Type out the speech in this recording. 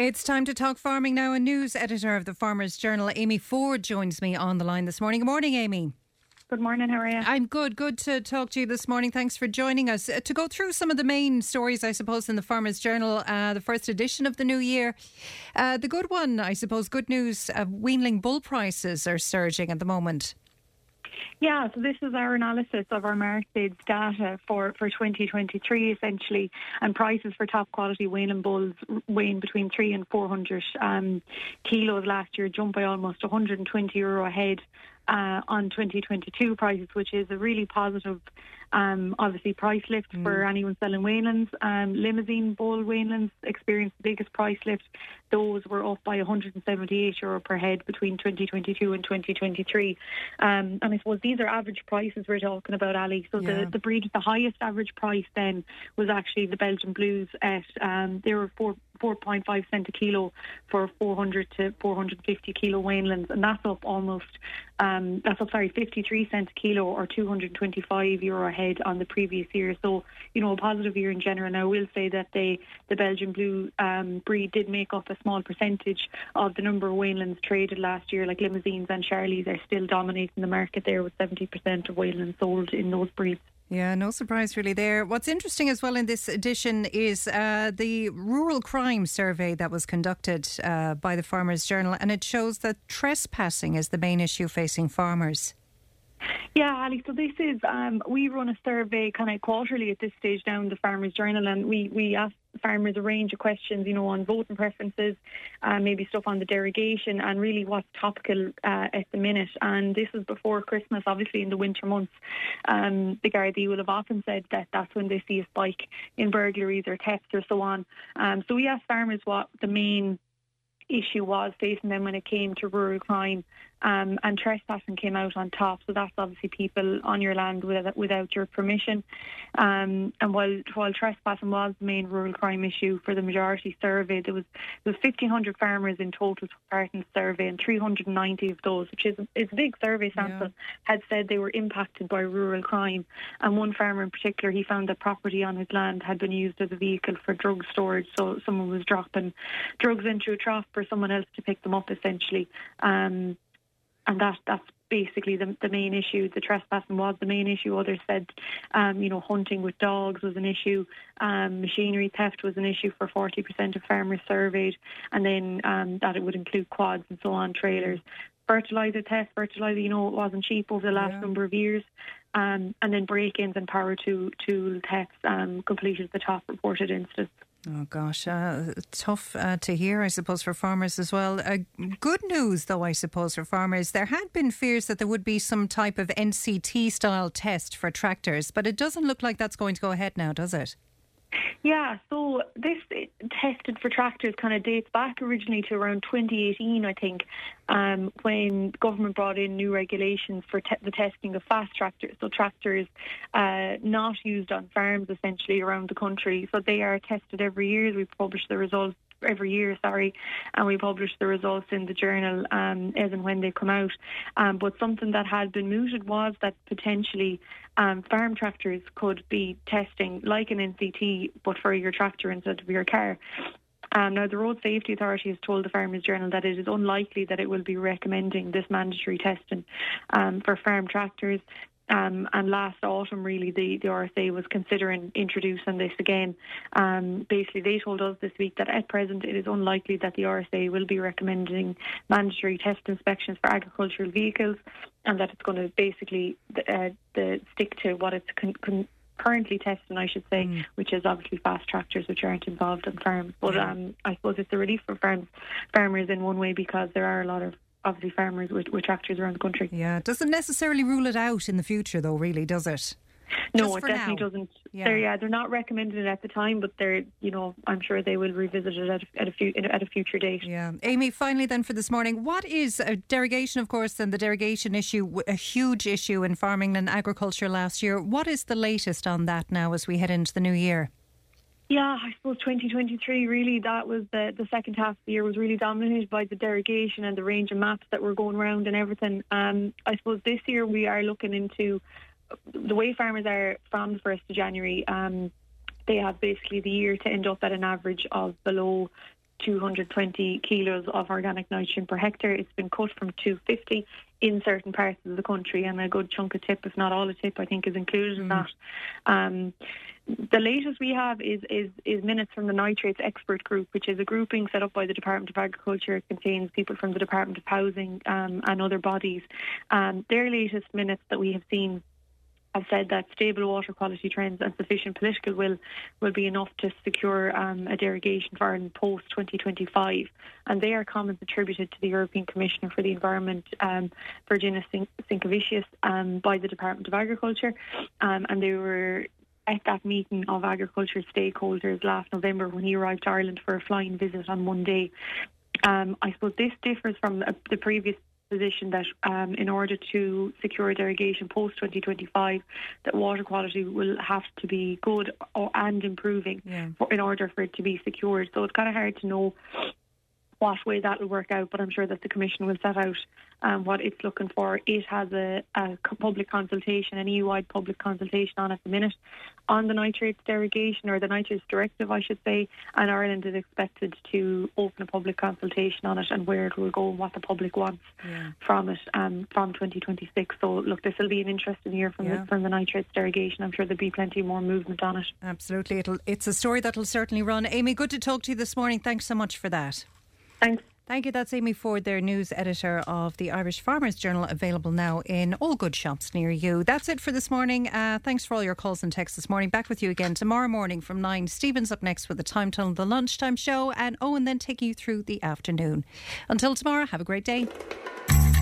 It's time to talk farming now. A news editor of the Farmers Journal, Amy Ford, joins me on the line this morning. Good morning, Amy. Good morning. How are you? I'm good. Good to talk to you this morning. Thanks for joining us. Uh, to go through some of the main stories, I suppose, in the Farmers Journal, uh, the first edition of the new year. Uh, the good one, I suppose, good news uh, weanling bull prices are surging at the moment. Yeah, so this is our analysis of our Markets data for, for 2023 essentially, and prices for top quality weanling bulls weighing between three and 400 um, kilos last year, jumped by almost 120 euro a head uh, on 2022 prices, which is a really positive um, obviously, price lift mm. for anyone selling weanlings. Um, Limousin bull weanlings experienced the biggest price lift. Those were up by 178 euro per head between 2022 and 2023. Um, and I suppose these are average prices we're talking about, Ali. So yeah. the, the breed with the highest average price then was actually the Belgian Blues at, um, they were four 4.5 cent a kilo for 400 to 450 kilo weanlings, and that's up almost, um, that's up, sorry, 53 cents a kilo or 225 euro a head on the previous year. So, you know, a positive year in general. Now, I will say that they, the Belgian Blue um, breed did make up a small percentage of the number of weanlings traded last year, like Limousins and Charlies are still dominating the market there with 70% of weanlings sold in those breeds. Yeah, no surprise really there. What's interesting as well in this edition is uh, the rural crime survey that was conducted uh, by the Farmers Journal, and it shows that trespassing is the main issue facing farmers. Yeah, Ali. So this is um, we run a survey kind of quarterly at this stage down the Farmers Journal, and we we ask farmers a range of questions, you know, on voting preferences, uh, maybe stuff on the derogation, and really what's topical uh, at the minute. And this is before Christmas, obviously in the winter months. Um, the Gardaí will have often said that that's when they see a spike in burglaries or thefts or so on. Um, so we asked farmers what the main issue was facing them when it came to rural crime um, and trespassing came out on top. So that's obviously people on your land without, without your permission. Um, and while while trespassing was the main rural crime issue for the majority survey, there was there was 1,500 farmers in total took part in the survey, and 390 of those, which is is a big survey sample, yeah. had said they were impacted by rural crime. And one farmer in particular, he found that property on his land had been used as a vehicle for drug storage. So someone was dropping drugs into a trough for someone else to pick them up, essentially. Um, and that that's basically the, the main issue. The trespassing was the main issue. Others said, um, you know, hunting with dogs was an issue. Um, machinery theft was an issue for 40% of farmers surveyed, and then um, that it would include quads and so on, trailers. Fertilizer theft, fertilizer, you know, it wasn't cheap over the last yeah. number of years. Um, and then break-ins and power tool, tool thefts um, completed the top reported instance. Oh gosh, uh, tough uh, to hear, I suppose, for farmers as well. Uh, good news, though, I suppose, for farmers. There had been fears that there would be some type of NCT style test for tractors, but it doesn't look like that's going to go ahead now, does it? Yeah, so this tested for tractors kind of dates back originally to around 2018, I think, um, when government brought in new regulations for te- the testing of fast tractors. So tractors uh, not used on farms essentially around the country. So they are tested every year. We publish the results every year, sorry, and we publish the results in the journal um, as and when they come out. Um, but something that had been mooted was that potentially um, farm tractors could be testing like an NCT, but for your tractor instead of your car. Um, now, the Road Safety Authority has told the Farmers Journal that it is unlikely that it will be recommending this mandatory testing um, for farm tractors. Um, and last autumn, really, the, the RSA was considering introducing this again. Um, basically, they told us this week that at present it is unlikely that the RSA will be recommending mandatory test inspections for agricultural vehicles, and that it's going to basically uh, the, stick to what it's con- con- currently testing, I should say, mm. which is obviously fast tractors, which aren't involved in farms. But um, I suppose it's a relief for farms, farmers in one way because there are a lot of obviously farmers with, with tractors around the country. Yeah, it doesn't necessarily rule it out in the future, though, really, does it? No, it definitely now. doesn't. Yeah. They're yeah, they're not recommending it at the time, but they're you know I'm sure they will revisit it at a, at a, few, at a future date. Yeah, Amy. Finally, then for this morning, what is a derogation? Of course, and the derogation issue, a huge issue in farming and agriculture last year. What is the latest on that now as we head into the new year? Yeah, I suppose 2023 really that was the the second half of the year was really dominated by the derogation and the range of maps that were going around and everything. Um, I suppose this year we are looking into the way farmers are from the first of January. Um, they have basically the year to end up at an average of below 220 kilos of organic nitrogen per hectare. It's been cut from 250 in certain parts of the country, and a good chunk of Tipp, if not all of Tipp, I think is included mm. in that. Um, the latest we have is, is, is minutes from the nitrates expert group, which is a grouping set up by the Department of Agriculture. It contains people from the Department of Housing um, and other bodies. Um, their latest minutes that we have seen have said that stable water quality trends and sufficient political will will be enough to secure um, a derogation for Ireland post 2025. And they are comments attributed to the European Commissioner for the Environment, um, Virginijus Sinkevicius, um, by the Department of Agriculture. Um, and they were at that meeting of agriculture stakeholders last November when he arrived to Ireland for a flying visit on Monday. Um, I suppose this differs from the previous position that um, in order to secure derogation post 2025, that water quality will have to be good or, and improving yeah. for, in order for it to be secured. So it's kind of hard to know what way that will work out, but I'm sure that the Commission will set out um, what it's looking for. It has a, a public consultation, an EU-wide public consultation on at the minute on the nitrates derogation or the nitrates directive, I should say, and Ireland is expected to open a public consultation on it and where it will go and what the public wants yeah. from it um, from 2026. So, look, this will be an interesting year from, yeah. the, from the nitrates derogation. I'm sure there'll be plenty more movement on it. Absolutely. It'll, it's a story that'll certainly run. Amy, good to talk to you this morning. Thanks so much for that. Thanks. Thank you. That's Amy Ford, their news editor of the Irish Farmers Journal, available now in all good shops near you. That's it for this morning. Uh, thanks for all your calls and texts this morning. Back with you again tomorrow morning from 9. Stephen's up next with the Time Tunnel, the lunchtime show, and Owen then taking you through the afternoon. Until tomorrow, have a great day.